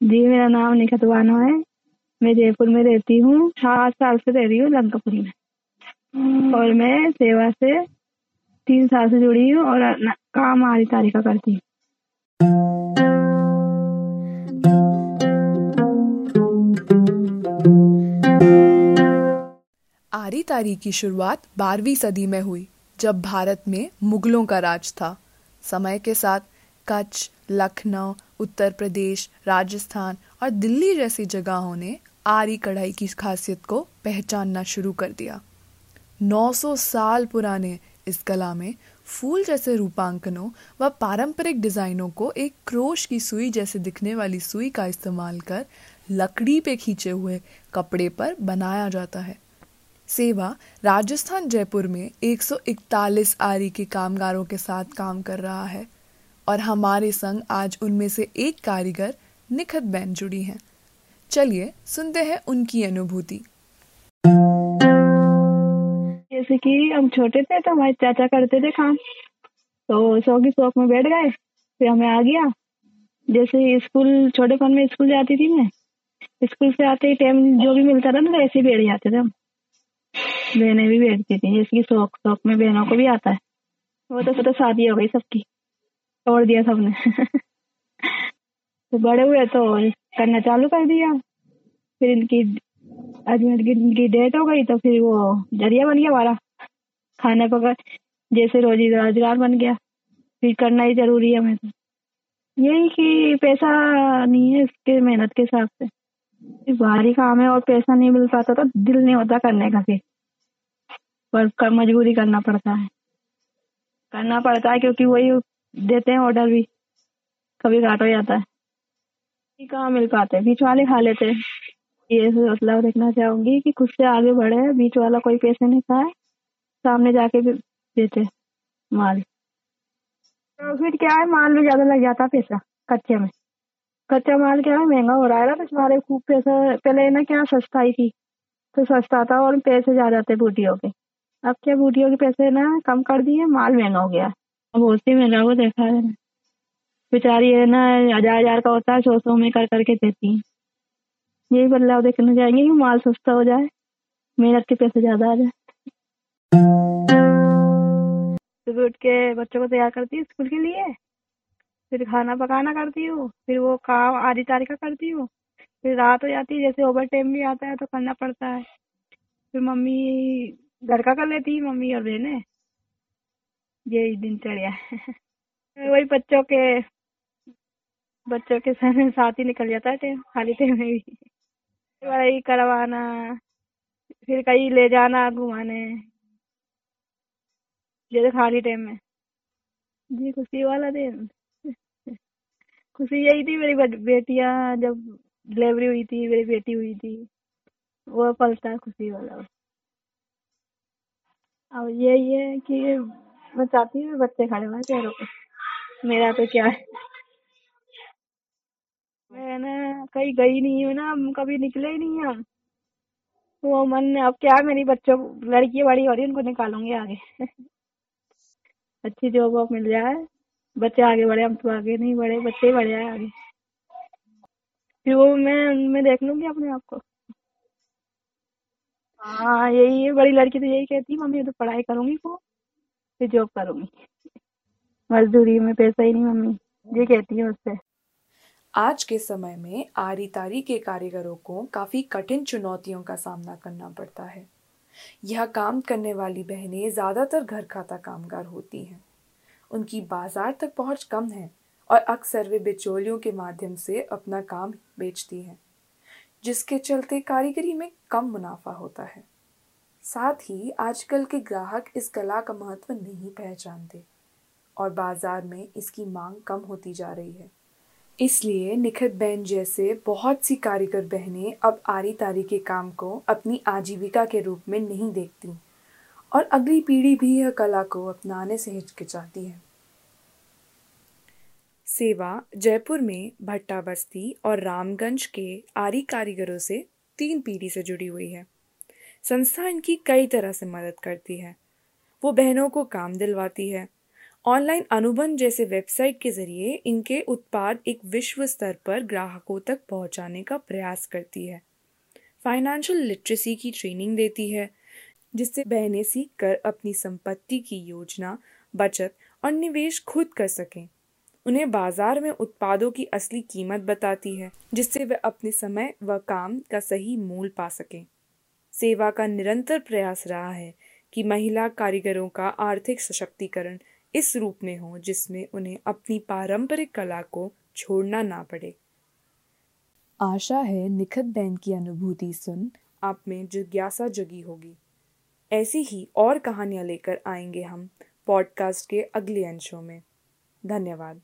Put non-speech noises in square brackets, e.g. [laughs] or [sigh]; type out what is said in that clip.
जी मेरा नाम निखत बानो है। मैं जयपुर में रहती हूँ। सात साल से रह रही हूँ लंकापुरी में। और मैं सेवा से तीन साल से जुड़ी हूँ और काम आरी तारी का करती हूँ। आरी तारी की शुरुआत 12वीं सदी में हुई जब भारत में मुगलों का राज था। समय के साथ कच्छ लखनऊ उत्तर प्रदेश, राजस्थान और दिल्ली जैसी जगहों ने आरी कढ़ाई की खासियत को पहचानना शुरू कर दिया। 900 साल पुराने इस कला में फूल जैसे रूपांकनों व पारंपरिक डिजाइनों को एक क्रोश की सुई जैसे दिखने वाली सुई का इस्तेमाल कर लकड़ी पे खींचे हुए कपड़े पर बनाया जाता है। सेवा राजस्थान जयपुर में 141 आरी के कामगारों के साथ काम कर रहा है। और हमारे संग आज उनमें से एक कारीगर निखत बैन जुड़ी हैं। चलिए सुनते हैं उनकी अनुभूति। जैसे कि हम छोटे थे तो हमारे चाचा करते थे काम। तो शौक ही शौक में बैठ गए, फिर हमें आ गया। जैसे स्कूल, छोटे छोटेपन में स्कूल जाती थी मैं, स्कूल से आते ही टाइम जो भी मिलता था ना तो ऐसे बैठ जाते थे हम। बहनें भी बैठती थी, जैसे कि शौक शौक में बहनों को भी आता है। वो तो तो शादी हो गई सबकी। छोड़ दिया सबने। तो बड़े हुए तो करना चालू कर दिया। फिर इनकी हस्बैंड की इनकी डेथ हो गई तो फिर वो ज़रिया बन गया हमारा खाने पका, जैसे रोजी रोज़गार बन गया। फिर करना ही ज़रूरी है हमें तो। यही कि पैसा नहीं है इसके मेहनत के हिसाब से। बाहरी काम है और पैसा नहीं मिल पाता तो दिल नहीं होता करने का फिर। पर कर मजबूरी करना पड़ता है। करना पड़ता है क्योंकि वही देते हैं ऑर्डर भी। कभी घाट हो जाता है। कहाँ मिल पाते। बीच वाले खा लेते हैं। ये मतलब देखना चाहूँगी कि खुद से आगे बढ़े। बीच वाला कोई पैसे नहीं खाए। सामने जाके भी देते माल। प्रॉफिट क्या है? माल में ज़्यादा लग जाता है पैसा कच्चे में। कच्चा माल क्या है? महँगा हो रहा है ना तुम्हारे खूब पैसा। पहले ना क्या सस्ता ही थी। तो सस्ता था और पैसे ज़्यादा थे बूटियों के। अब क्या बूटियों के पैसे ना कम कर दिए, माल महँगा हो गया। अब होती महँगा को देखा है। बेचारी है ना, हज़ार हज़ार का होता है सौ सौ में कर करके देती है। यही बदलाव देखने जाएँगे कि माल सस्ता हो जाए, मेहनत के पैसे ज़्यादा आ जाए। सुबह उठ के बच्चों को तैयार करती हूँ स्कूल के लिए, फिर खाना पकाना करती हूँ, फिर वो काम आधी तारी का करती हूँ, फिर रात हो जाती है, जैसे ओवर टाइम भी आता है तो करना पड़ता है। फिर मम्मी घर का कर लेती है, मम्मी और बहनें। यही दिनचर्या है। [laughs] वही बच्चों के बच्चों के साथ ही निकल जाता है टाइम खाली टाइम में भी। पढ़ाई करवाना, फिर कहीं ले जाना, घुमाने। जैसे खाली टाइम में। जी खुशी वाला दिन। [laughs] खुशी यही थी मेरी बट- बेटियाँ जब डिलीवरी हुई थी, मेरी बेटी हुई थी, वो पल था खुशी वाला। अब यही है कि मैं चाहती हूँ, बच्चे खड़े हुए पैरों पे मेरा तो क्या है? मैं कहीं गई नहीं हूँ ना, हम कभी निकले ही नहीं हम। वो मन अब क्या मेरी बच्चों लड़की बड़ी हो रही है, उनको निकालूँगी आगे। अच्छी जॉब वॉब मिल जाए। बच्चे आगे बढ़े, हम तो आगे नहीं बढ़े, बच्चे ही बढ़ जाए आगे। फिर वो मैं मैं देख लूँगी अपने आप को। हाँ यही है, बड़ी लड़की तो यही कहती मम्मी तो पढ़ाई करूँगी को फिर जॉब करूँगी। मजदूरी में पैसा ही नहीं मम्मी। ये कहती है उससे। आज के समय में आरी तारी के कारीगरों को काफ़ी कठिन चुनौतियों का सामना करना पड़ता है। यह काम करने वाली बहनें ज़्यादातर घर खाता कामगार होती हैं। उनकी बाज़ार तक पहुँच कम है और अक्सर वे बिचौलियों के माध्यम से अपना काम बेचती हैं, जिसके चलते कारीगरी में कम मुनाफा होता है। साथ ही आजकल के ग्राहक इस कला का महत्व नहीं पहचानते और बाज़ार में इसकी मांग कम होती जा रही है। इसलिए निखत बहन जैसे बहुत सी कारीगर बहनें अब आरी तारी के काम को अपनी आजीविका के रूप में नहीं देखती और अगली पीढ़ी भी यह कला को अपनाने से हिचकिचाती है। सेवा जयपुर में भट्टा बस्ती और रामगंज के आरी कारीगरों से तीन पीढ़ी से जुड़ी हुई है। संस्था इनकी कई तरह से मदद करती है। वो बहनों को काम दिलवाती है। ऑनलाइन अनुबंध जैसे वेबसाइट के ज़रिए इनके उत्पाद एक विश्व स्तर पर ग्राहकों तक पहुँचाने का प्रयास करती है। फाइनेंशियल लिटरेसी की ट्रेनिंग देती है, जिससे बहनें सीख कर अपनी संपत्ति की योजना, बचत और निवेश खुद कर सकें। उन्हें बाज़ार में उत्पादों की असली कीमत बताती है, जिससे वे अपने समय व काम का सही मूल पा सकें। सेवा का निरंतर प्रयास रहा है कि महिला कारीगरों का आर्थिक सशक्तिकरण इस रूप में हो जिसमें उन्हें अपनी पारंपरिक कला को छोड़ना ना पड़े। आशा है निखत बहन की अनुभूति सुन आप में जिज्ञासा जगी होगी। ऐसी ही और कहानियाँ लेकर आएँगे हम पॉडकास्ट के अगले अंशों में। धन्यवाद।